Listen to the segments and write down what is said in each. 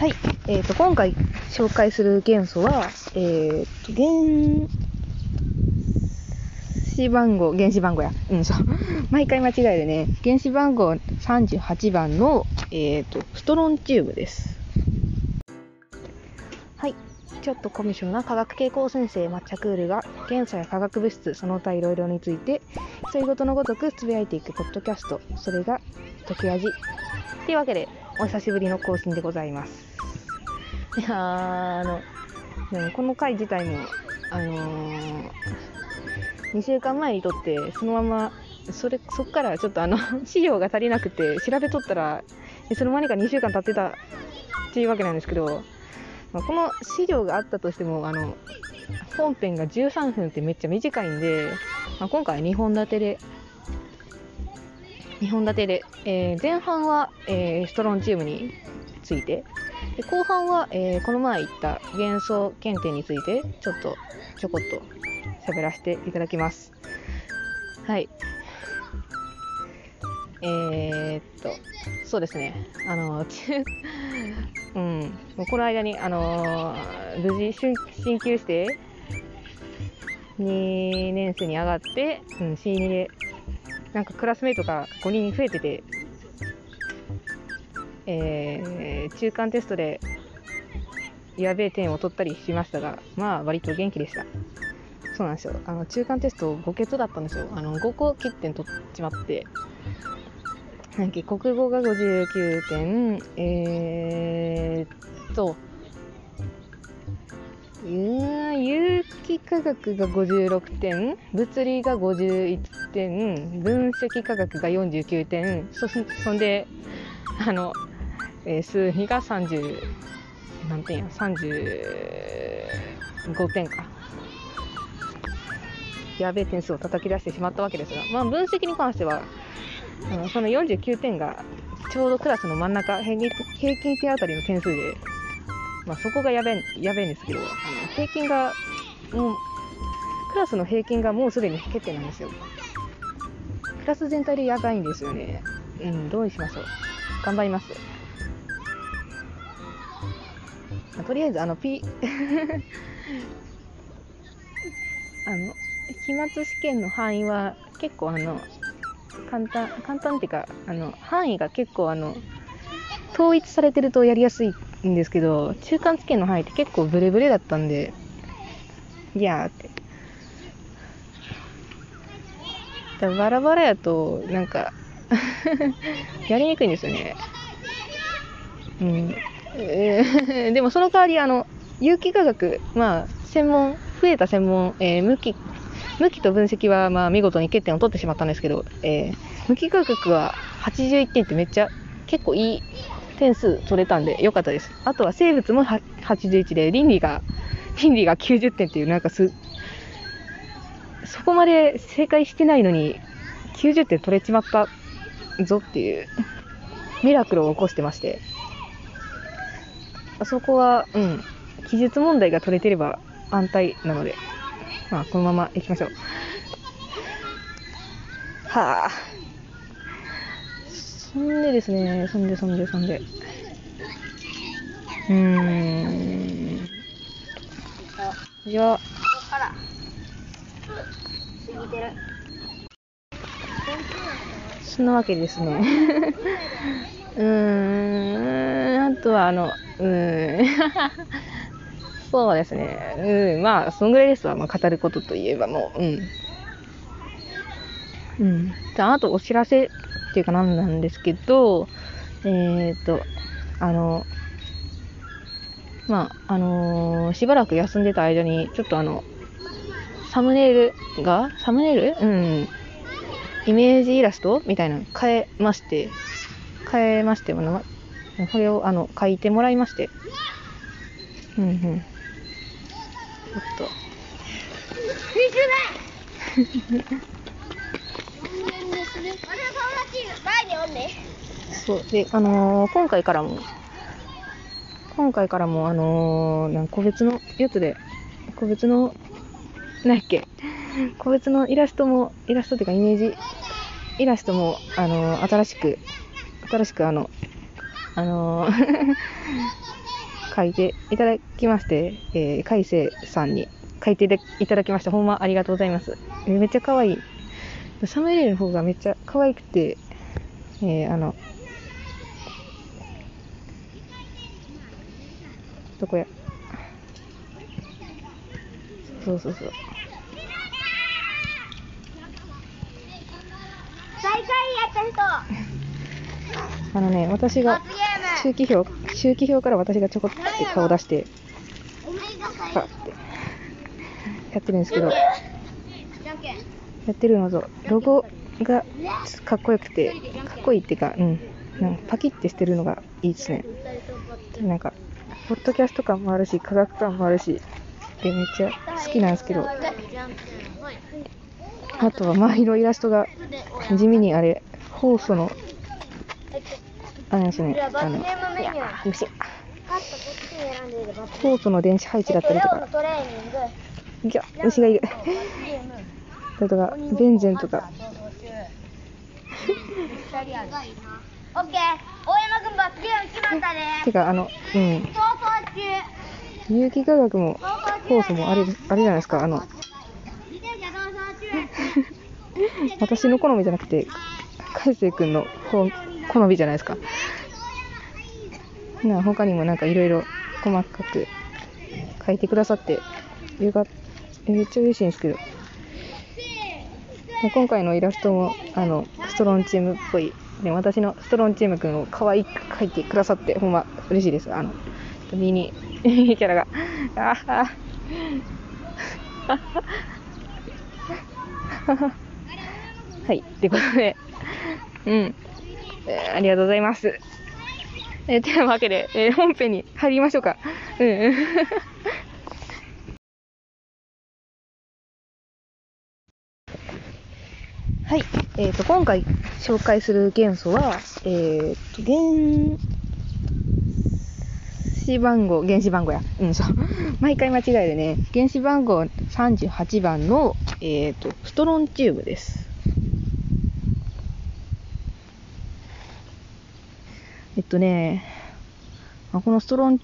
はい。えっ、と、今回紹介する元素は、えっ、と、原子番号、原子番号や。うん、そう。毎回間違えるね。原子番号38番の、えっ、と、ストロンチウムです。はい。ちょっとコミュ障な科学系高先生抹茶クールが元素や化学物質その他いろいろについてそういうことのごとくつぶやいていくポッドキャストそれが「時味」というわけでお久しぶりの更新でございますいやあのでもこの回自体もあのー、2週間前にとってそのままそれそっからちょっとあの 資料が足りなくて調べとったらいつの間にか2週間経ってたっていうわけなんですけどまあ、この資料があったとしてもあの本編が13分ってめっちゃ短いんで、まあ、今回は2本立てで2本立てで、えー前半は、えーストロンチウムについてで後半は、えーこの前言った元素検定についてちょっとちょこっと喋らせていただきます。はい。えー、っとそうですね。あの うん、もうこの間に、あの無事進級して2年生に上がって、うん、C2 でなんかクラスメイトが5人増えてて、えー中間テストでやべえ点を取ったりしましたがまあ割と元気でした。そうなんですよ。あの中間テスト5欠だったんですよ。あの5個欠点取っちまって。なんか国語が59点、えー、っと、有機化学が56点、物理が51点、分析科学が49点、そ そんで、あの、えー数比が30、何点や、35点か。やべえ点数を叩き出してしまったわけですが、まあ分析に関しては、あのその49点がちょうどクラスの真ん中平均平均点あたりの点数で、まあ、そこがやべやべえんですけどあの平均がもうクラスの平均がもうすでに欠点なんですよ。クラス全体でやばいんですよね。うんどうにしましょう。頑張ります。あとりあえずあの P あの期末試験の範囲は結構あの簡単簡単っていうかあの範囲が結構あの統一されてるとやりやすいんですけど中間試験の範囲って結構ブレブレだったんでいやーって。だバラバラやとなんか やりにくいんですよね。うん、えー でもその代わりあの有機化学まあ専門増えた専門、えー無機無機と分析はまあ見事に欠点を取ってしまったんですけど、えー無機化学は81点ってめっちゃ結構いい点数取れたんで良かったです。あとは生物も81で倫理が倫理が90点っていうなんかすそこまで正解してないのに90点取れちまったぞっていうミラクルを起こしてましてあそこはうん記述問題が取れてれば安泰なのでまあ、このまま行きましょう。はあ。そんでですね、そんでそんでそんで。うーん。じゃあ、ここから過ぎてるそんなわけでですね。うーん、あとはあの、うーん。そうですね。うん、まあ、そんぐらいですわ。まあ、語ることといえばもう、うん。うん。じゃあ、あとお知らせっていうかなんなんですけど、えっ、と、あの、まあ、あのーしばらく休んでた間に、ちょっとあの、サムネイルが、サムネイル？うん。イメージイラストみたいなの変えまして、変えまして、まあこれをあの書いてもらいまして、うんうん。ちょっと、そう、で、あのー今回からも、今回からも、あのーなん個別のやつで、個別の、なんやっけ、個別のイラストも、イラストっていうかイメージ、イラストも、あのー新しく、新しくあの、あのー 書いていただきまして、えー、海星さんに書いていただきました。ほんまありがとうございます。えーめっちゃ可愛い。サムネイルの方がめっちゃ可愛くて、えー、あの、どこや。そうそうそう。最下位やった人あのね、私が周期表、周期表から私がちょこって顔出して、パッてやってるんですけど、やってるのと、ロゴがかっこよくて、かっこいいっていうか、うん、なんかパキッてしてるのがいいですね。なんか、ポッドキャスト感もあるし、科学感もあるし、で、めっちゃ好きなんですけど、あとは周りのイラストが地味にあれ、ホースの、あれですね、あの、いや、虫カットこっちに選んでいる罰ホースの電子配置だったりとか、いや、虫がいる。だとか、ベンゼンとか、オッケー。大山君罰ゲーム決まったね。てか、あの、うん、有機化学も、ホースもあれ、あれじゃないですか、あの、私の好みじゃなくて、海星くんの好好みじゃないですか。な他にもなんかいろいろ細かく書いてくださって、よかめっちゃ嬉しいんですけど。今回のイラストも、あの、ストロンチームっぽい、で私のストロンチームくんを可愛く描いてくださって、ほんま嬉しいです。あの、ミニ、ミニキャラが。ああはい。ってことで、うん。えーありがとうございます。えー、てなわけで、えー本編に入りましょうか。うん。はい。えっ、と、今回紹介する元素は、えっ、と、原子番号、原子番号や。うん、そう。毎回間違えるね。原子番号38番の、えっ、と、ストロンチウムです。えっとね、このストロン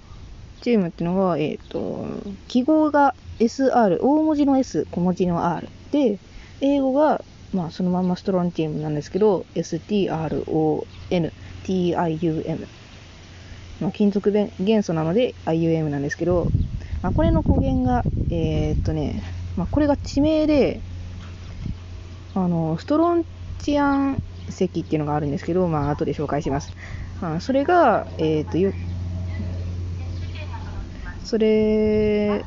チウムっていうのは、えっ、と、記号が SR、大文字の S、小文字の R で、英語が、まあ、そのままストロンチウムなんですけど、STRON、TIUM。まあ、金属元元素なので IUM なんですけど、まあ、これの語源が、えーっとね、まあ、これが地名で、あの、ストロンチアン石っていうのがあるんですけど、まあ、後で紹介します。あそれが、えーっと、よそれ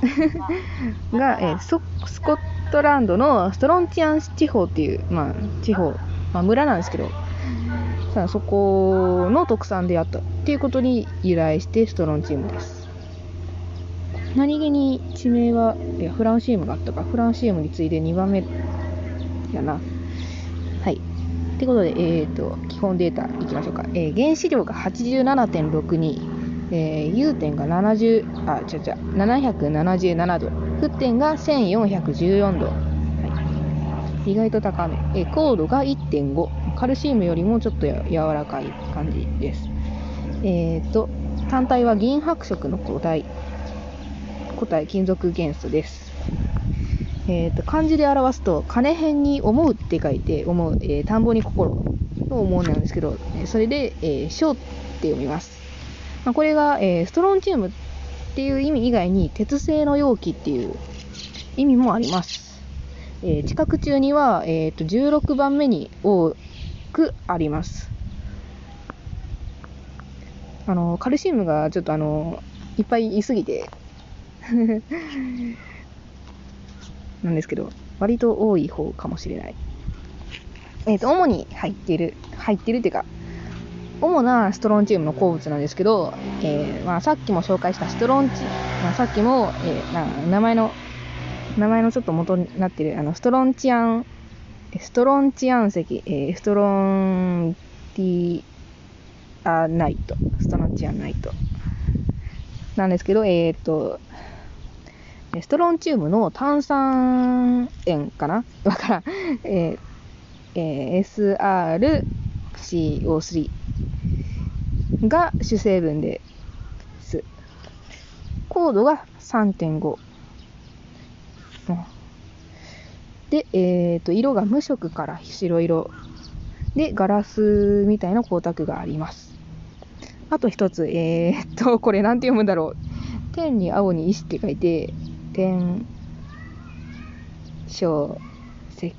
が、えースコットランドのストロンチアン地方っていう、まあ、地方、まあ、村なんですけど、さそこの特産であったっていうことに由来してストロンチウムです。何気に地名はいやフランシウムがあったか、フランシウムに次いで2番目やな。はい。ってことで、えっ、と、基本データいきましょうか。えー原子量が87.62、えー、U 点が70、あ、違う違う、777度、沸点が1414度。はい。意外と高め。えー高度が1.5。カルシウムよりもちょっとや柔らかい感じです。えっ、と、単体は銀白色の固体。固体金属元素です。えー、と漢字で表すと金辺に思うって書いて思う、えー田んぼに心の思うなんですけど、それで、えー、章って読みます、まあ、これが、えーストロンチウムっていう意味以外に鉄製の容器っていう意味もあります、えー地殻中には、えー、と16番目に多くあります。あのカルシウムがちょっとあのいっぱいいすぎて。なんですけど、割と多い方かもしれない。えっ、と、主に入っている、入っているっていうか、主なストロンチウムの鉱物なんですけど、えーまあ、さっきも紹介したストロンチ、まあ、さっきも、えーな名前の、名前のちょっと元になってる、あの、ストロンチアン、ストロンチアン石、えーストロンティアナイト、ストロンチアンナイト。なんですけど、えっ、と、ストロンチウムの炭酸塩かな？わからん。えーえー SrCO3 が主成分です、高度が3.5。うんで、えっ、と、色が無色から白色。で、ガラスみたいな光沢があります。あと一つ、えー、っと、これなんて読むんだろう。天に青に石って書いて、天、小、石、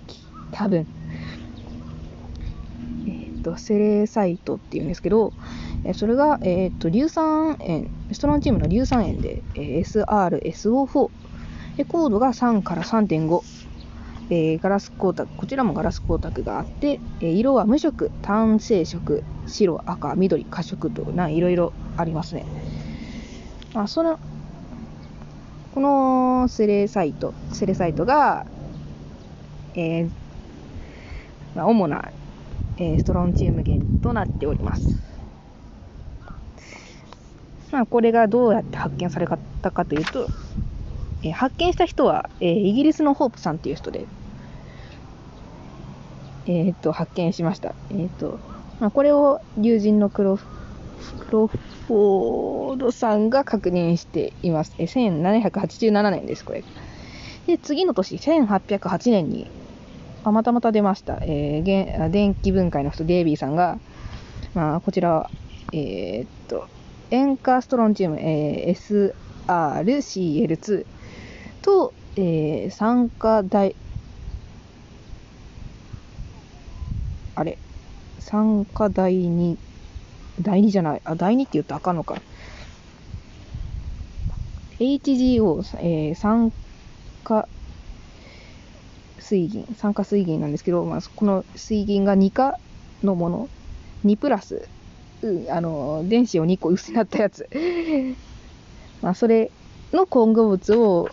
多分。えー、っと、セレサイトっていうんですけど、えそれが、えー、と、硫酸塩、ストロンチームの硫酸塩で、え SRSO4。で、コードが3から3.5。えー、ガラス光沢、こちらもガラス光沢があって、えー、色は無色、単性色、白、赤、緑、褐色とないろいろありますね。まあ、その、このセレサイト、セレサイトが、えー、まあ、主な、えー、ストロンチウム源となっております。まあ、これがどうやって発見されたかというと、えー、発見した人は、えー、イギリスのホープさんっていう人で、えっ、と、発見しました。えっ、と、まあ、これを友人のクロクロフォードさんが確認しています。え1787年です、これ。で、次の年、1808年に、あ、またまた出ました。えー、電気分解の人、デイビーさんが、まあ、こちらは、えー、っと、塩化ストロンチウム、えー、SRCL2 と、えー、酸化大、あれ、酸化第二、第二じゃない、あ、第二って言うとあかんのか。HGO、えー、酸化水銀、酸化水銀なんですけど、まあ、この水銀が2価のもの、2プラス、うんあの、電子を2個失ったやつ。まあ、それの混合物を、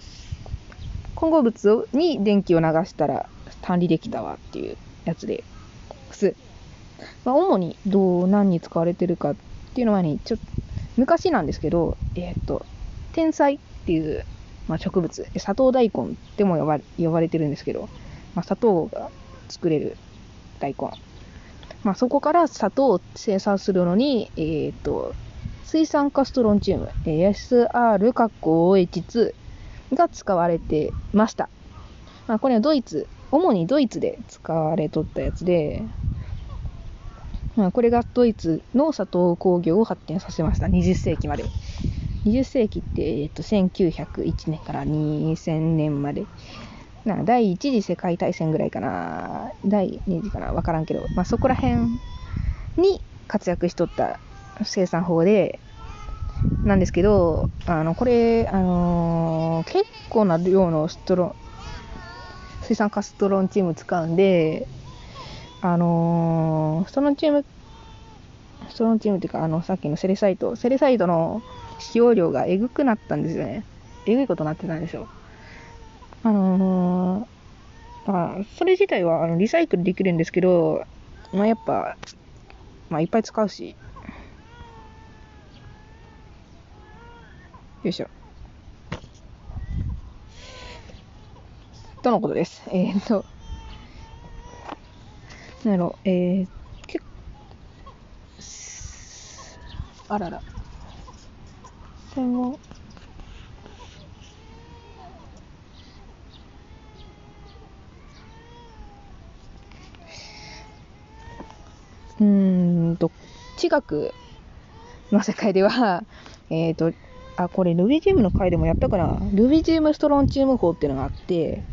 混合物に電気を流したら単離できたわっていうやつで、す。まあ、主にどう、何に使われてるかっていうのはね、ちょっと、昔なんですけど、えっ、と、天才っていう、まあ、植物、砂糖大根っても呼ば呼ばれてるんですけど、まあ、砂糖が作れる大根。まあ、そこから砂糖を生産するのに、えっ、と、水酸化ストロンチウム、SR-OH2 が使われてました。まあ、これはドイツ、主にドイツで使われとったやつで、まあ、これがドイツの砂糖工業を発展させました。20世紀まで。20世紀って、えっと、1901年から2000年まで。な第一次世界大戦ぐらいかな。第二次かな。わからんけど。まあ、そこら辺に活躍しとった生産法で、なんですけど、あの、これ、あのー、結構な量のストロン、水酸化ストロンチウム使うんで、あのー、ストロンチウム、ストロンチウムっていうか、あの、さっきのセレサイト、セレサイトの使用量がえぐくなったんですよね。えぐいことになってたんですよ。あのー、まあ、それ自体はあのリサイクルできるんですけど、まあ、やっぱ、まあ、いっぱい使うし。よいしょ。とのことです。えー、っと、なんやろ、えー、けあらら。専門。うんと、地学の世界では、えっ、と、あ、これ、ルビジウムの回でもやったかな。ルビジウムストロンチウム法っていうのがあって、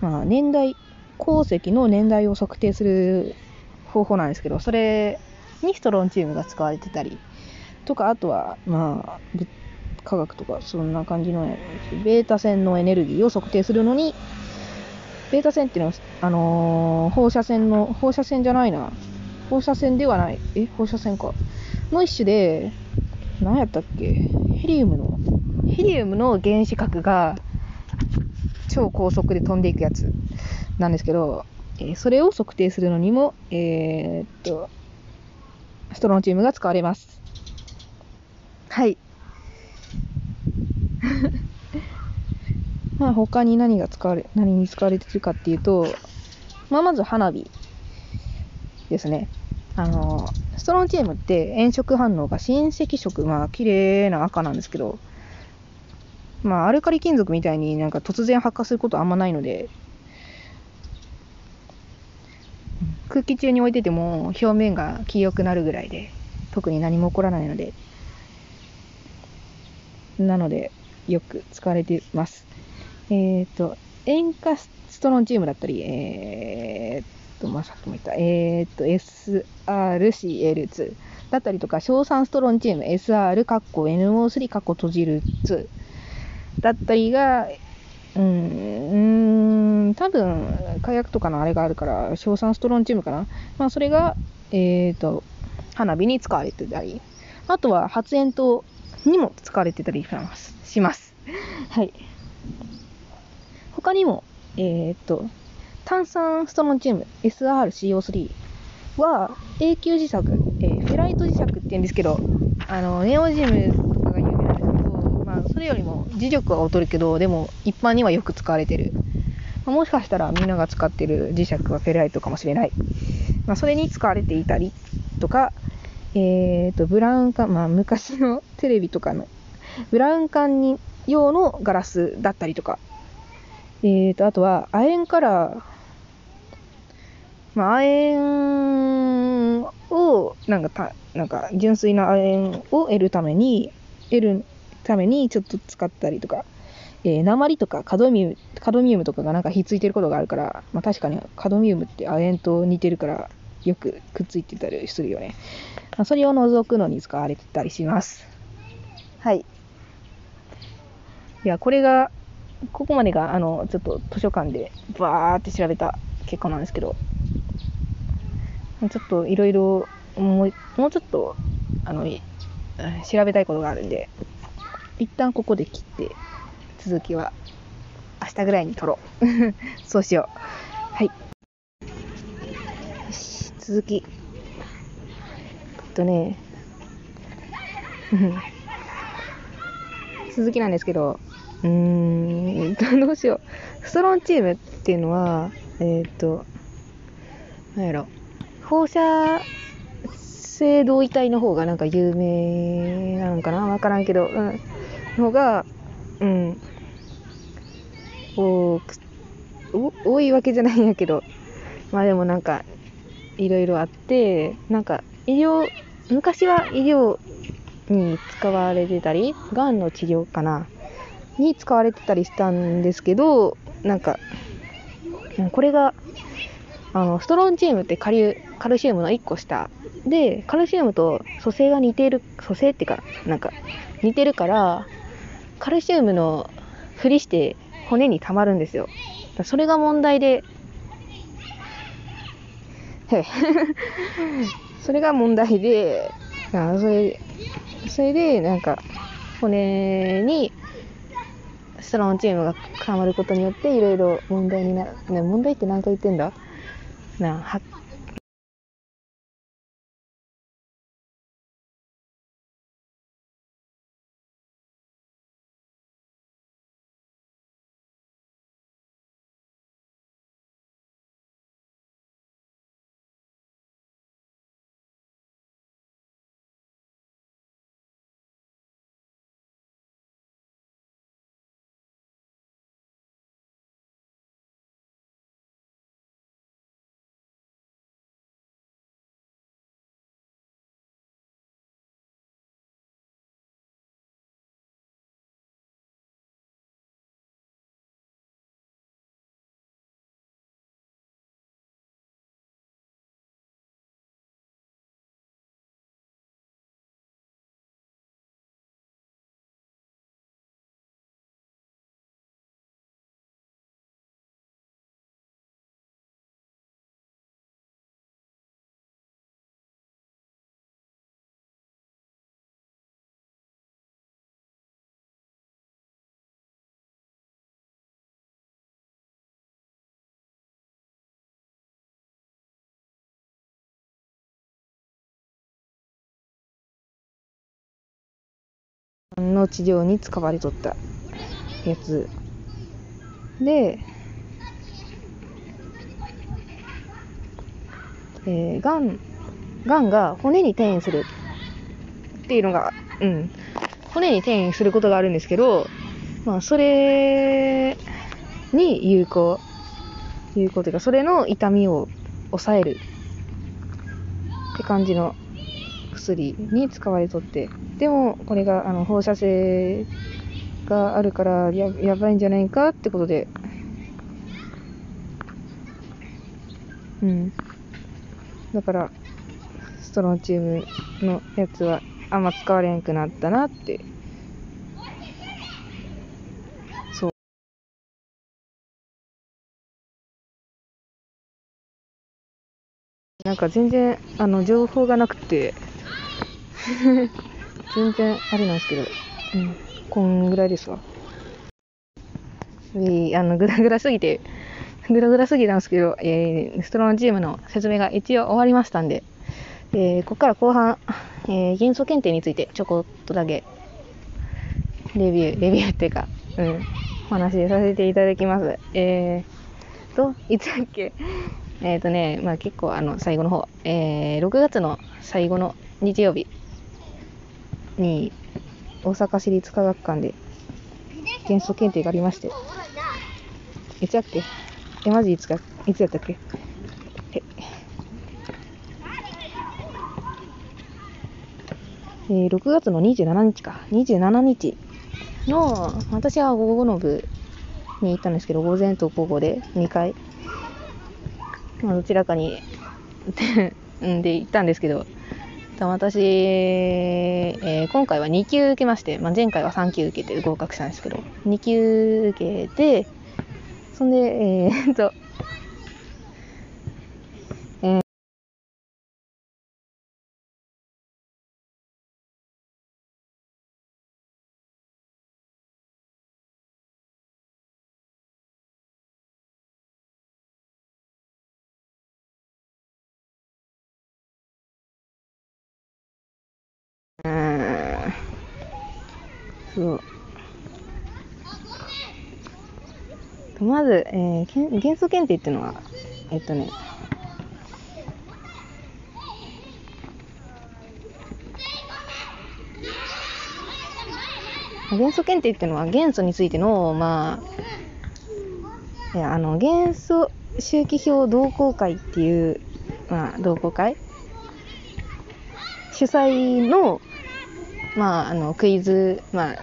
まあ、年代、鉱石の年代を測定する方法なんですけど、それにストロンチウムが使われてたり、とか、あとは、まあ、科学とかそんな感じのベータ線のエネルギーを測定するのに、ベータ線っていうのは、あのー、放射線の、放射線じゃないな。放射線ではない。え放射線か。の一種で、何やったっけ？ヘリウムの、ヘリウムの原子核が超高速で飛んでいくやつなんですけど、えー、それを測定するのにも、えー、っと、ストロンチウムが使われます。はい。まあ他に何が使われ、何に使われてるかっていうと、まあまず花火ですね。あの、ストロンチウムって炎色反応が新赤色、まあ綺麗な赤なんですけど、まあ、アルカリ金属みたいになんか突然発火することあんまないので、空気中に置いてても表面が黄色くなるぐらいで、特に何も起こらないので、なので、よく使われてます。えっ、と、塩化ストロンチウムだったり、えー、と、まあ、さっきも言った、えっー、と、SRCL2 だったりとか、硝酸ストロンチウム SR、カッコ NO3、カッコ閉じる2だったりが、うーん、うーん多分、火薬とかのあれがあるから、硝酸ストロンチウムかな。まあ、それが、えー、と、花火に使われてたり、あとは発煙筒にも使われてたりします。はい。他にも、えーっと、炭酸ストロンチウム SRCO3 は永久磁石、えーフェライト磁石って言うんですけど、あの、ネオジウムとかが有名なんですけど、まあ、それよりも磁力は劣るけど、でも一般にはよく使われてる。まあもしかしたらみんなが使ってる磁石はフェライトかもしれない。まあ、それに使われていたりとか、えーっと、ブラウン管、まあ、昔のテレビとかのブラウン管に用のガラスだったりとか、えーと、あとは、亜鉛カラー、まあ、亜鉛を、なんかた、なんか、純粋な亜鉛を得るために、得るためにちょっと使ったりとか、えー鉛とかカドミウム、カドミウムとかがなんかひっついてることがあるから、まあ確かにカドミウムって亜鉛と似てるから、よくくっついてたりするよね。まあ、それを除くのに使われてたりします。はい。いや、これが、ここまでが、あの、ちょっと図書館でバーって調べた結果なんですけど、ちょっといろいろ、もう、もうちょっと、あの、い調べたいことがあるんで、一旦ここで切って、続きは明日ぐらいに撮ろう。そうしよう。はい。よし、続き。えっとね、続きなんですけど、うーん、どうしよう。ストロンチウムっていうのは、えーっと、なんやろ、放射性同位体の方がなんか有名なのかなわからんけど、うん、の方が、うん、多く、お多いわけじゃないんやけど、まあでもなんか、いろいろあって、なんか医療、昔は医療に使われてたり、がんの治療かな。に使われてたりしたんですけど、なんか、これが、あの、ストロンチウムってカリウカルシウムの1個下。で、カルシウムと組成が似ている、組成っていうか、なんか、似てるから、カルシウムのふりして骨に溜まるんですよ。それが問題で、へ それが問題で、あそれ、それで、なんか、骨にストロンチウムが絡まることによって、いろいろ問題になる。ね、問題って何回言ってんだ？なはの治療に使われとったやつ。で、えー、がん、がんが骨に転移する。っていうのが、うん、骨に転移することがあるんですけど、まあ、それに有効、有効というか、それの痛みを抑える。って感じの薬に使われとって、でも、これがあの放射性があるからややばいんじゃないかってことで、うん。だから、ストロンチウムのやつはあんま使われんくなったなって。そう。なんか全然、あの、情報がなくて、全然あれなんですけど、うん。こんぐらいですわ。あの、ぐらぐらすぎて、ぐらぐらすぎたんですけど、えー、ストロンチウムの説明が一応終わりましたんで、えー、ここから後半、えー、元素検定についてちょこっとだけ、レビュー、レビューっていうか、うん、お話しさせていただきます。えーと、いつだっけ？えっ、ー、とね、まあ結構あの、最後の方、えー、6月の最後の日曜日に、大阪市立科学館で元素検定がありまして、いつだっけ？え、マジいつか、いつやったっけ？え、えー、6月の27日か。27日。の、私は午後の部に行ったんですけど、午前と午後で2回、まあ、どちらかに うんで行ったんですけど、私、えー、今回は2級受けまして、まあ、前回は3級受けて合格したんですけど、2級受けて、そんで、えー、っと、そう。まず、えー、けん元素検定っていうのは、えっとね、元素検定っていうのは元素についての、まあ、いや、あの、元素周期表同好会っていう、まあ、同好会？主催の、まあ、あの、クイズ、まあ、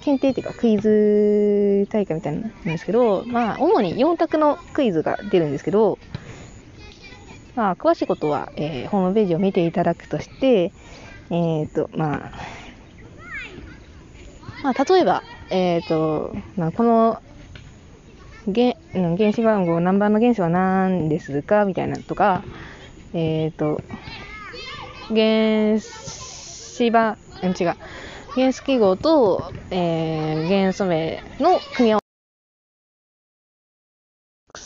検定っていうかクイズ大会みたいなんですけど、まあ、主に4択のクイズが出るんですけど、まあ、詳しいことは、えー、ホームページを見ていただくとして、えっ、ー、と、まあ、まあ、例えば、えっ、ー、と、まあ、この原原子番号何番の原子は何ですか？みたいなとか、えっ、と、原子番、違う、元素記号と、えー、元素名の組み合わせ。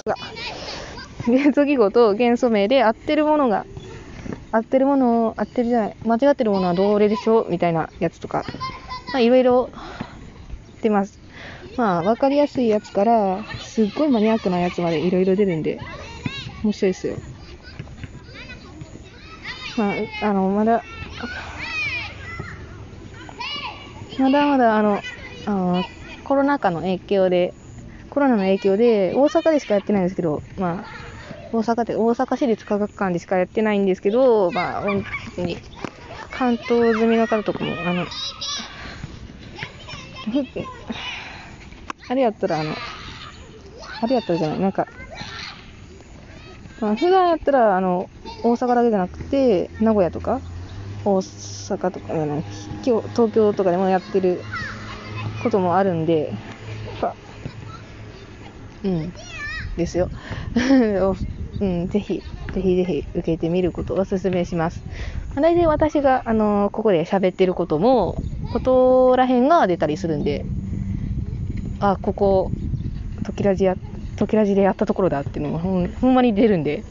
が元素記号と元素名で合ってるものが合ってるものを合ってるじゃない間違ってるものはどれでしょうみたいなやつとか。まあいろいろ出ます。まあ分かりやすいやつからすっごいマニアックなやつまでいろいろ出るんで面白いですよ。まああのまだまだまだあの、あの、コロナ禍の影響で、コロナの影響で、大阪でしかやってないんですけど、まあ、大阪で、大阪市立科学館でしかやってないんですけど、まあ、本当に、関東済みの方とかも、あの、あれやったら、あの、あれやったらじゃない、なんか、まあ、普段やったら、あの、大阪だけじゃなくて、名古屋とか、大阪とか、今日東京とかでもやってることもあるんで、うん、ですよ。うん、ぜひ、ぜひぜひ受けてみることをお勧めします。大体私が、あのここで喋ってることも、ことらへんが出たりするんで、あ、ここ、時ラジや、時ラジでやったところだっていうのがほんほんまに出るんで、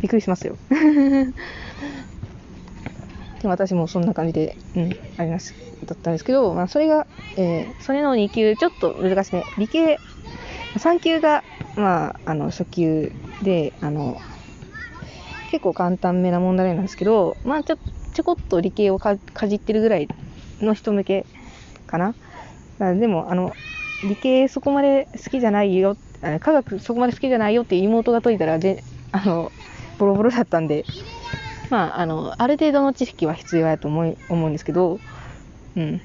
びっくりしますよ。私もそんな感じで、うん、あります、だったんですけど、まあ、それが、えー、それの2級、ちょっと難しいね。理系、3級が、まあ、あの、初級で、あの、結構簡単めな問題なんですけど、まあ、ちょ、ちょこっと理系をかかじってるぐらいの人向けかな。あでも、あの、理系そこまで好きじゃないよ、科学そこまで好きじゃないよって妹が解いたら、で、あの、ボロボロだったんで、まあ、あの、ある程度の知識は必要やと思い思うんですけど、うん。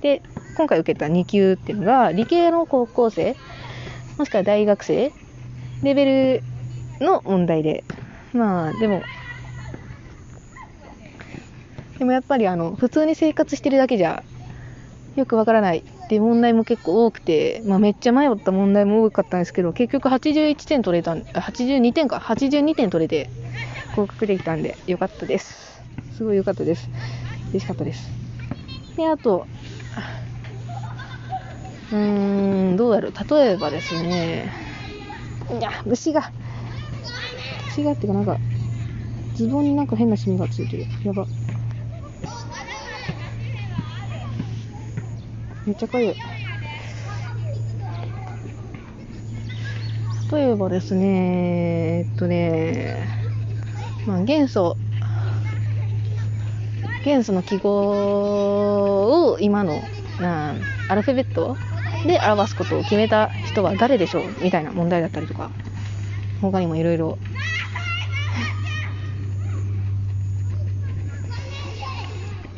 で、今回受けた2級っていうのが、理系の高校生、もしくは大学生レベルの問題で、まあ、でも、でもやっぱりあの、普通に生活してるだけじゃ、よくわからないって問題も結構多くて、まあ、めっちゃ迷った問題も多かったんですけど、結局81点取れたん、82点か、82点取れて合格できたんで、よかったです。すごいよかったです。嬉しかったです。で、あと、うーん、どうやろう。例えばですね、いや、虫が、虫がっていうかなんか、ズボンになんか変なシミがついてる。やば。めっちゃかゆい。例えばですね、えっとね、まあ、元素、元素の記号を今の、なアルファベットで表すことを決めた人は誰でしょうみたいな問題だったりとか、他にもいろいろ。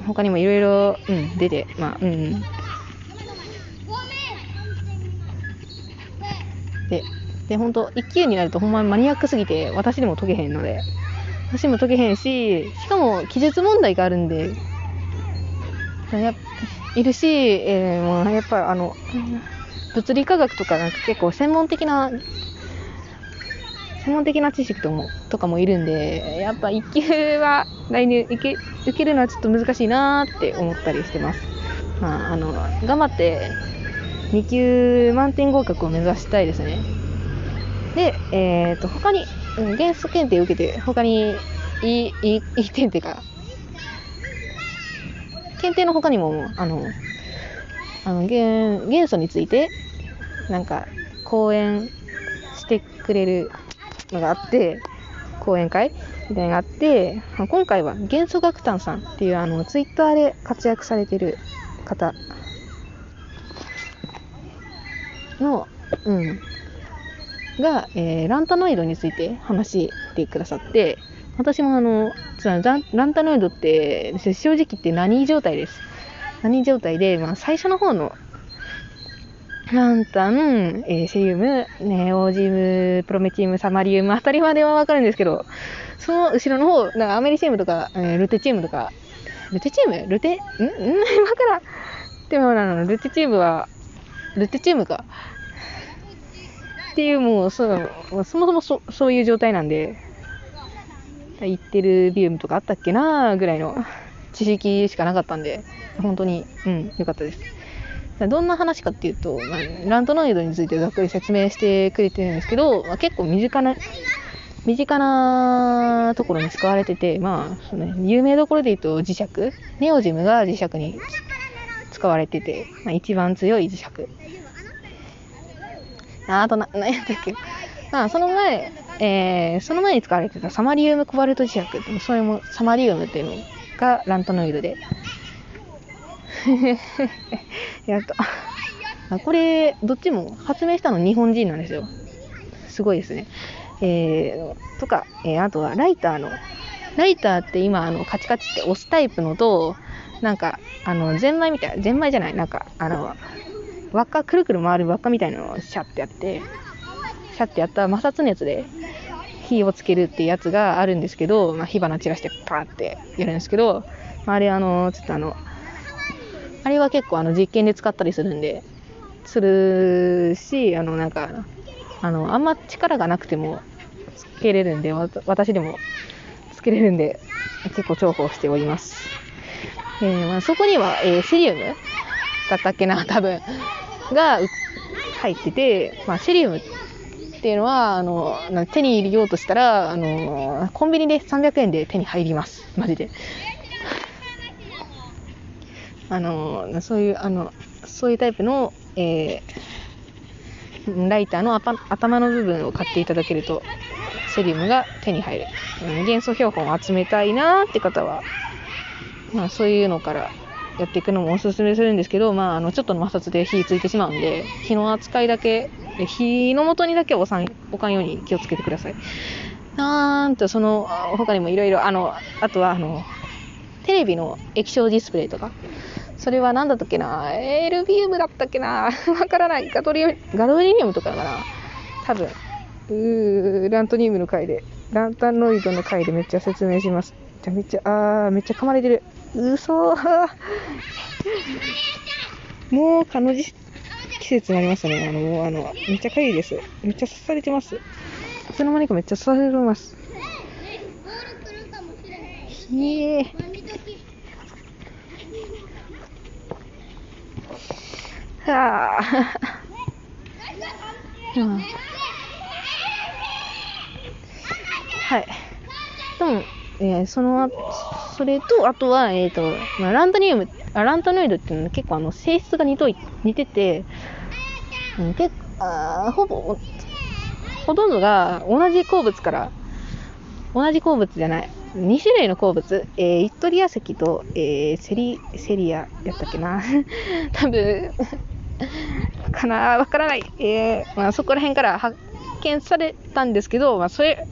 他にもいろいろ、出て、まあ、うん。で、で、ほんと、1級になるとほんまにマニアックすぎて、私でも解けへんので、私も解けへんし、しかも記述問題があるんで、やいるし、えーもうやっぱあの、物理科学とかなんか結構専門的な、専門的な知識ともとかもいるんで、やっぱ1級は来年受け受けるのはちょっと難しいなって思ったりしてます。まあ、あの、頑張って2級満点合格を目指したいですね。で、えっ、と、他に、うん元素検定受けて、他にいい、いい、いい点っていうか、検定の他にも、あの、あの元元素について、なんか、講演してくれるのがあって、講演会みたいなのがあって、今回は元素学団さんっていう、あの、ツイッターで活躍されてる方の、うん、が、えーランタノイドについて話してくださって、私もあの、ランランタノイドって、正直言って何状態です。何状態で、まあ、最初の方の、ランタン、えーセリウム、ネオジム、プロメチウム、サマリウムあたりまではわかるんですけど、その後ろの方、なんかアメリチウムとか、えールテチウムとか、ルテチウム？ルテ、ん？ん？わから。でも、あの、ルテチウムは、ルテチウムか。っていう、もう、そう、そもそもそそういう状態なんで、言ってるビウムとかあったっけなぐらいの 知識しかなかったんで、本当に、うん、よかったです。どんな話かっていうと、まあ、ラントノイドについてざっくり説明してくれてるんですけど、まあ、結構身近な、身近なところに使われてて、まあ、その有名どころで言うと磁石、ネオジムが磁石に使われてて、まあ、一番強い磁石。あとな、何やったっけ？まあ、その前、えー、その前に使われてたサマリウムコバルト磁石って、それもサマリウムっていうのがラントノイドで。やっと。あこれ、どっちも発明したの日本人なんですよ。すごいですね。えー、とか、えーあとはライターの、ライターって今、あの、カチカチって押すタイプのと、なんか、あの、ゼンマイみたいな、ゼンマイじゃない、なんか、あの、輪っか、くるくる回る輪っかみたいなのをシャッてやって、シャッてやった摩擦熱で火をつけるっていうやつがあるんですけど、まあ、火花散らしてパーってやるんですけど、まあ、あれあの、ちょっとあの、あれは結構あの実験で使ったりするんで、するし、あのなんか、あの、あんま力がなくてもつけれるんで、私でもつけれるんで、結構重宝しております。えーまあ、そこには、えーセリウムだったっけな、多分、が入ってて、まあ、セリウムっていうのは、あの、手に入れようとしたら、あの、コンビニで300円で手に入ります。マジで。あの、そういう、あの、そういうタイプの、えーライターのアパ頭の部分を買っていただけると、セリウムが手に入る。うん元素標本を集めたいなーって方は、まあ、そういうのからやっていくのもおすすめするんですけど、まあ、あのちょっとの摩擦で火ついてしまうんで火の扱いだけ火の元にだけはおかんように気をつけてください。なんとその他にもいろいろあのあとはあのテレビの液晶ディスプレイとかそれは何だったっけな LBM だったっけな わからない。ガトリガロリニウムとかかな。多分うーラントニウムの回でランタンノイドの回でめっちゃ説明します。じゃめっちゃあーめっちゃ噛まれてる。うそーもう蚊のじ季節になりましたね。あのもうあのめっちゃかゆいです。めっちゃ刺されてます。いつの間にかめっちゃ刺されてます。ひえ。ーはあ。うん。はい。でも、えーその、それと、あとは、えっ、と、まあ、ランタニウム、あランタノイドっていうのは結構あの性質が似とい似てて、うん、結あーほぼ、ほとんどが同じ鉱物から、同じ鉱物じゃない、2種類の鉱物、えーイットリア石と、えーセリ、セリアやったっけな。多分、かなわからない。えーまあ、そこら辺から発見されたんですけど、まあ、それ、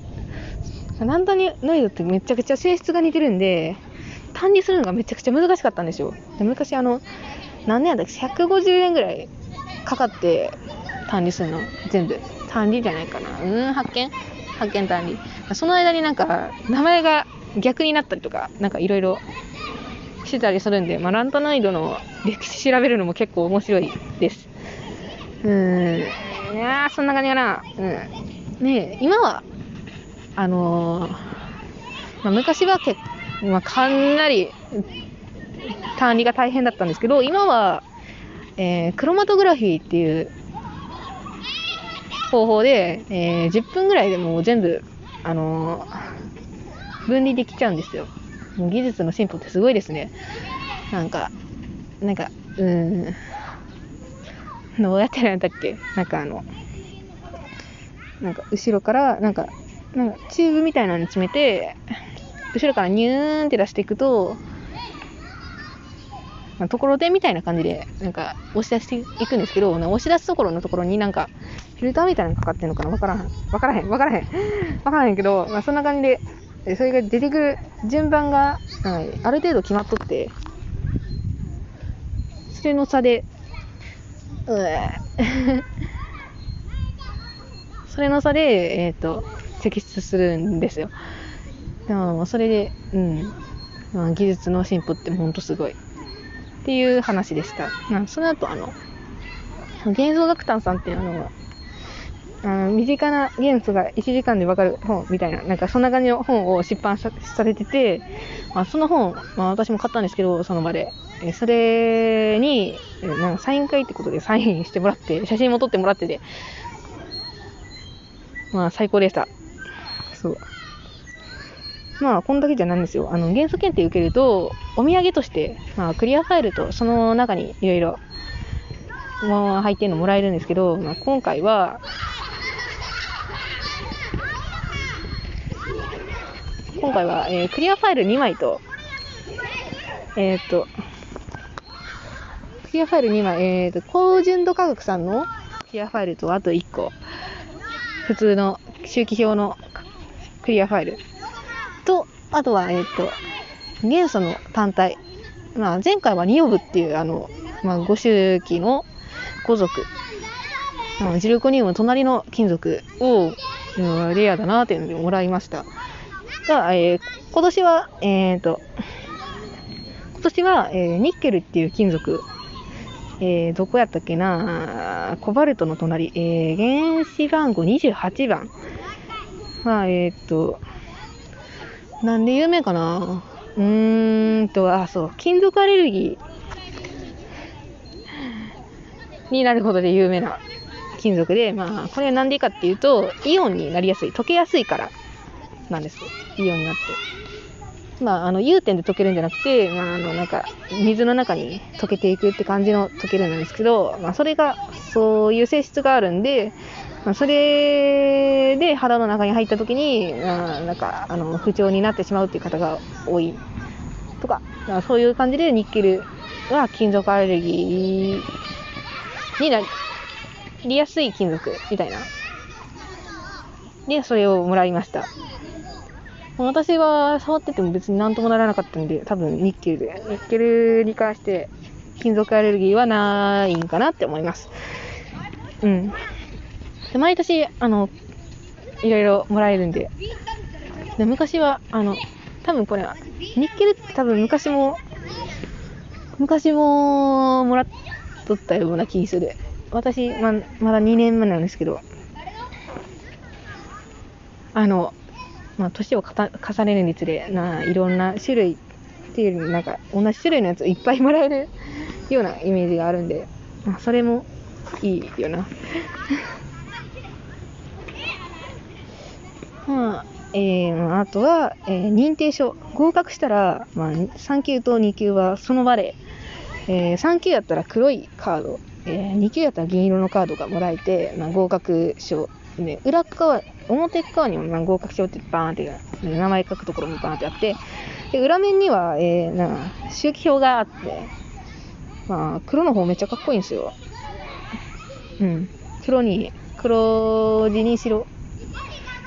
ランタノイドってめちゃくちゃ性質が似てるんで、単理するのがめちゃくちゃ難しかったんですよ。で昔あの、何年やったっけ ?150 円ぐらいかかって単理するの。全部。単理じゃないかな。うん、発見？発見単理。その間になんか、名前が逆になったりとか、なんかいろいろしてたりするんで、まあ、ランタノイドの歴史調べるのも結構面白いです。うーん。いやー、そんな感じかな。うん。ねえ、今は、あのまあ、昔は結まあ、かなり単理が大変だったんですけど、今は、えークロマトグラフィーっていう方法で、えー10分ぐらいでもう全部、あの分離できちゃうんですよ。もう技術の進歩ってすごいですね。なんか、なんか、うん。どうやってやるんだっけ？なんかあの、なんか後ろから、なんか、なんかチューブみたいなのに詰めて、後ろからニューンって出していくと、まあところてんみたいな感じで、なんか押し出していくんですけど、押し出すところのところになんか、フィルターみたいなのかかってるのかなわからへん。わからへん。わからへん。わからへんけど、まあそんな感じで、それが出てくる順番が、はいある程度決まっとって、それの差で、うえ それの差で、えっ、と、摘出するんですよ。でも、それで、うん、まあ、技術の進歩ってほんとすごい。っていう話でした。まあ、その後、あの、元素学炭さんっていうあの、あの身近な元素が1時間でわかる本みたいな、なんかそんな感じの本を出版さされてて、まあ、その本、まあ、私も買ったんですけど、その場で。えそれに、えーなんサイン会ってことでサインしてもらって、写真も撮ってもらってて、まあ最高でした。そう。まあ、こんだけじゃないんですよ。あの、元素検定受けると、お土産として、まあ、クリアファイルと、その中にいろいろ、まあ、入ってるのもらえるんですけど、まあ、今回は、今回は、えークリアファイル2枚と、えっ、と、クリアファイル2枚、えっ、と、高純度科学さんのクリアファイルと、あと1個、普通の周期表のクリアファイルと、あとは、えっ、と、元素の単体。まあ、前回はニオブっていう、あの、まあ、5周期の古属。あのジルコニウムの隣の金属を、うんレアだなっていうのでもらいました。が、えー今年は、えっ、と、今年は、えーニッケルっていう金属、えーどこやったっけなコバルトの隣、えー原子番号28番。まあ、えっ、と、なんで有名かな？うーんと、あ、そう、金属アレルギーになることで有名な金属で、まあ、これはなんでかっていうと、イオンになりやすい、溶けやすいからなんです。イオンになって。まあ、あの、融点で溶けるんじゃなくて、まあ、あの、なんか、水の中に溶けていくって感じの溶けるなんですけど、まあ、それが、そういう性質があるんで、まあ、それで肌の中に入った時に、まあ、なんか、あの、不調になってしまうっていう方が多いとか、まあそういう感じでニッケルは金属アレルギーになりやすい金属みたいな。で、それをもらいました。私は触ってても別になんともならなかったんで、多分ニッケルで。ニッケルに関して金属アレルギーはないんかなって思います。うん。で毎年、あの、いろいろもらえるんで。で昔は、あの、多分これは、ニッケルって多分昔も、昔ももらっとったような気する。私、ま、まだ2年目なんですけど、あの、まあ、年を重ねるにつれ、ないろんな種類っていうよりなんか、同じ種類のやつをいっぱいもらえるようなイメージがあるんで、まあ、それもいいよな。まあ、えー、あとは、えー認定書。合格したら、まあ、3級と2級はその場で、えー3級やったら黒いカード、えー2級やったら銀色のカードがもらえて、まあ、合格書。で、裏側、表側にもまあ合格書ってバーンって、名前書くところもバーンってあって、で、裏面には、えー、な周期表があって、まあ、黒の方めっちゃかっこいいんですよ。うん。黒に、黒地に白。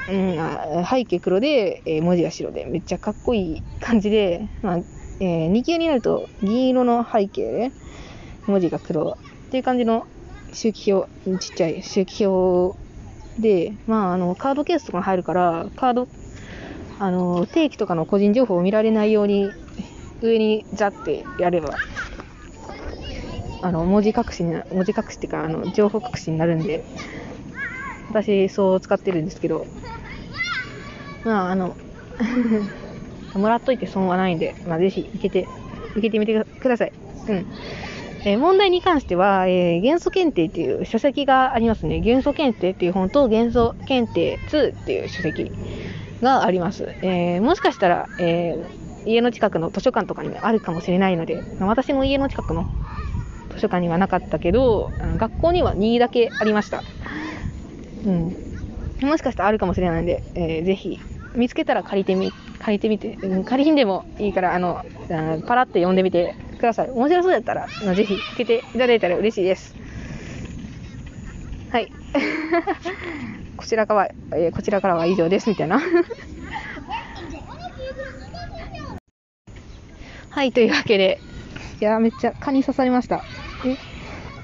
うん、あ背景黒で、えー文字が白で、めっちゃかっこいい感じで、まあ、え2級になると銀色の背景で、文字が黒っていう感じの周期表、ちっちゃい周期表で、まあ、あの、カードケースとか入るから、カード、あの、定期とかの個人情報を見られないように、上にザってやれば、あの、文字隠しにな、文字隠しっていうか、あの、情報隠しになるんで、私、そう使ってるんですけど、まあ、あの、もらっといて損はないんで、まあ、ぜひ、受けて、受けてみてください。うん。えー問題に関しては、えー元素検定っていう書籍がありますね。元素検定っていう本と元素検定2っていう書籍があります。えーもしかしたら、え家の近くの図書館とかにもあるかもしれないので、まあ私も家の近くの図書館にはなかったけど、学校には2だけありました。うん。もしかしたらあるかもしれないので、えーぜひ、見つけたら借りてみ、借りてみて、うん借りひんでもいいから、あの、あパラって読んでみてください。面白そうだったら、あのぜひ、受けていただいたら嬉しいです。はい。こちらからは、えーこちらからは以上です、みたいな。はい、というわけで、いや、めっちゃ蚊に刺されました。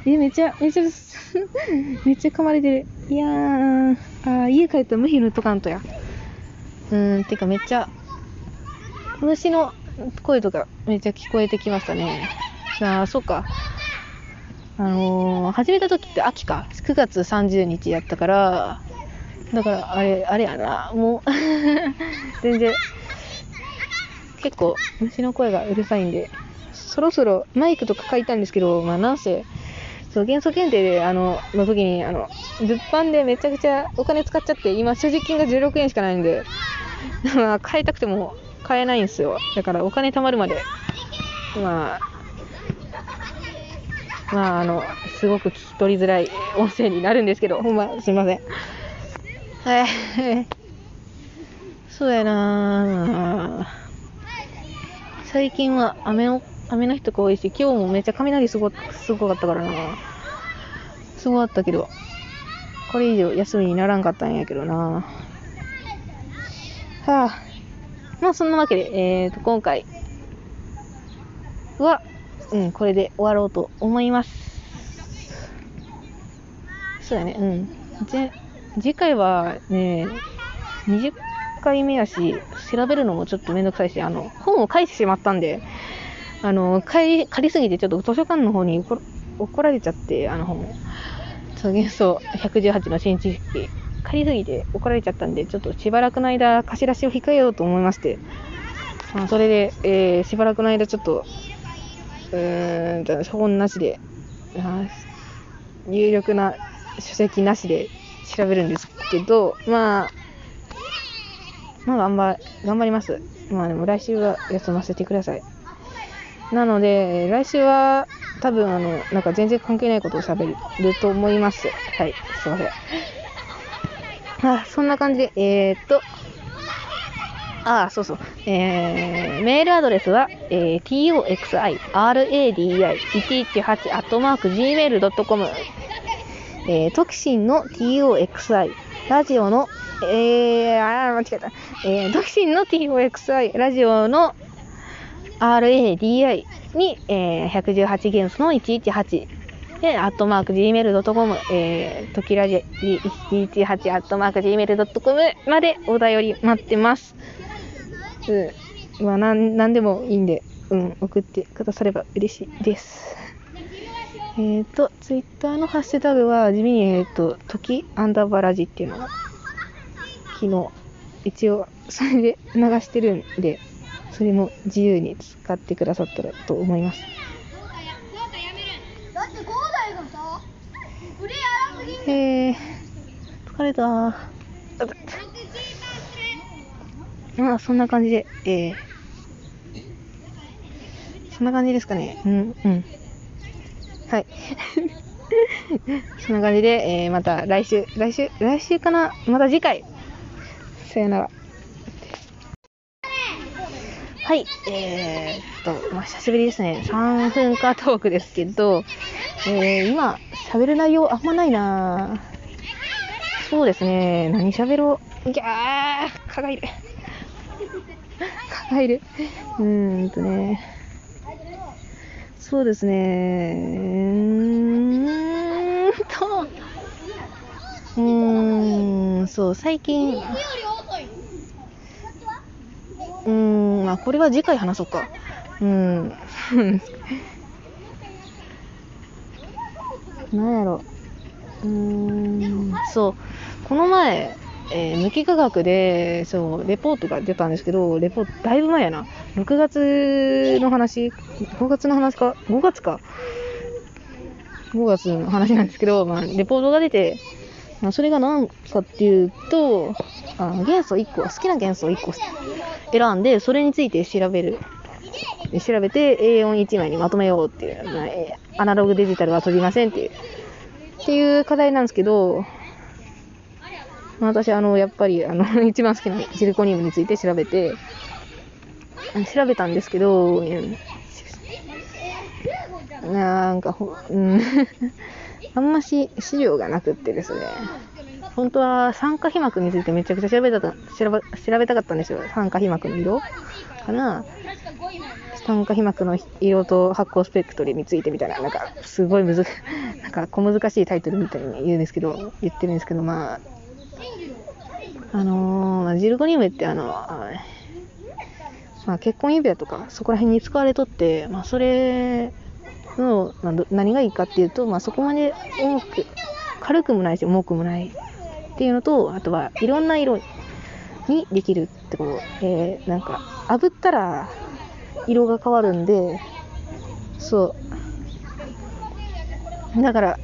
え、え、めっちゃ、めっちゃ、めっちゃ噛まれてる。いやー、あー家帰ったら無比塗っとかんとや。うん、てかめっちゃ、虫の声とかめっちゃ聞こえてきましたね。あー、そっか。あのー、始めた時って秋か。9月30日やったから、だから、あれ、あれやな。もう、全然、結構虫の声がうるさいんで、そろそろマイクとか買いたんですけど、まあなんせ、そう、元素検定で、あの、の時に、あの、物販でめちゃくちゃお金使っちゃって、今所持金が16円しかないんで、まあ買いたくても買えないんですよ。だからお金貯まるまで、まあ、まああの、すごく聞き取りづらい音声になるんですけど、ほんますいません。はい。そうやな最近は雨の、雨の日とか多いし、今日もめっちゃ雷すご、すごかったからなすごかったけど、これ以上休みにならんかったんやけどなはあ。まあそんなわけで、えーと、今回は、うん、これで終わろうと思います。そうだね、うん。ぜ次回はね、20回目やし、調べるのもちょっとめんどくさいし、あの、本を書いてしまったんで、あの、借り、借りすぎてちょっと図書館の方に怒ら怒られちゃって、あの本を。そう、元素118の新知識、借りすぎて怒られちゃったんで、ちょっとしばらくの間、貸し出しを控えようと思いまして、まあ、それで、えーしばらくの間ちょっと、うーんと、本なしで、有力な書籍なしで調べるんですけど、まあ、まあ頑張、頑張ります。まあでも来週は休ませてください。なので、来週は多分あの、なんか全然関係ないことを喋ると思います。はい、すいません。あ、そんな感じで、えー、っと、ああ、そうそう。えー、メールアドレスは、えー、toxiradi118-gmail.com えー、トキシンの toxi、ラジオの、えー、あ、間違えた。えー、トキシンの toxi、ラジオの radi に、えー、118元素の118。で、アットマーク gmail.com、えー、ときらじ118アットマーク gmail.com までお便り待ってます。うん。まあ、なん、なんでもいいんで、うん、送ってくだされば嬉しいです。えっ、ー、と、ツイッターのハッシュタグは、地味に、えっ、ー、と、時アンダーバラジっていうのが、昨日、一応、それで流してるんで、それも自由に使ってくださったらと思います。だってこうだよさプレイ荒すぎんえ、疲れた。まあ、そんな感じで、えー、そんな感じですかね。うん、うん。はい。そんな感じで、えー、また来週、来週、来週かな？また次回。さよなら。はい、えー、っと、まあ、久しぶりですね。3分間トークですけど、えー、今、喋る内容あんまないなそうですね。何喋ろう。ギャー蚊がいる。蚊がいる。うーんとね。そうですね。うーんと。うーん、そう、最近、うーん、まあ、これは次回話そうか。うーん。なんやろ。うーん、そう。この前、えー、無機化学で、そう、レポートが出たんですけど、レポート、だいぶ前やな。6月の話、5月の話か、5月か。5月の話なんですけど、まあ、レポートが出て、まあ、それが何かっていうと、あの元素1個、好きな元素1個選んで、それについて調べる。調べて A41 枚にまとめようっていう、まあ、アナログデジタルは飛びませんっていう、っていう課題なんですけど、まあ、私、あの、やっぱり、あの、一番好きなジルコニウムについて調べて、調べたんですけど、なんかほ、うん、あんまし資料がなくってですね、本当は酸化皮膜についてめちゃくちゃ調べた調べ調べたかったんですよ。酸化皮膜の色。かな。酸化皮膜の色と発光スペクトルについてみたいな、なんかすごいむず、なんか小難しいタイトルみたいに言うんですけど、言ってるんですけど、まあ、あのー、ジルコニウムってあの、まあ、結婚指輪とかそこら辺に使われとって、まあ、それの、まあ、何がいいかっていうと、まあ、そこまで重く軽くもないし重くもないっていうのとあとはいろんな色にできるってこと、えー、なんか炙ったら色が変わるんでそう。だから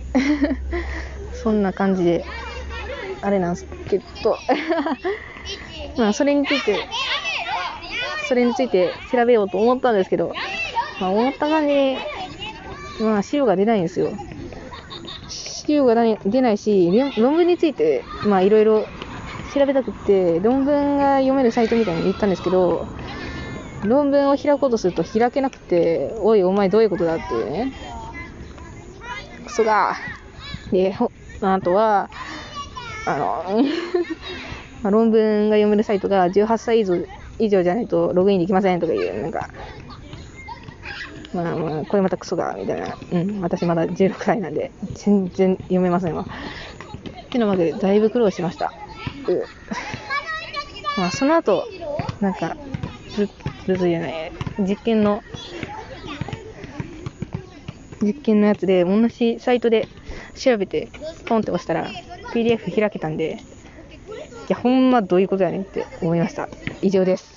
そんな感じであれなんですけど。まあそれについてそれについて調べようと思ったんですけど、まあ、思った感じまあ資料が出ないんですよ。資料が出ないし論文についてまあいろいろ調べたくって論文が読めるサイトみたいに言ったんですけど論文を開こうとすると開けなくておいお前どういうことだっていうねクソがであとはあの まあ、論文が読めるサイトが18歳以上以上じゃないとログインできませんとかいう、なんか、まあまあ、これまたクソが、みたいな。うん、私まだ16歳なんで、全然読めませんわ。ってのまでだいぶ苦労しました。うまあ、その後、なんか、ずじゃない、実験の、実験のやつで、同じサイトで調べて、ポンって押したら、PDF 開けたんで、いや、ほんまどういうことやねんって思いました。以上です。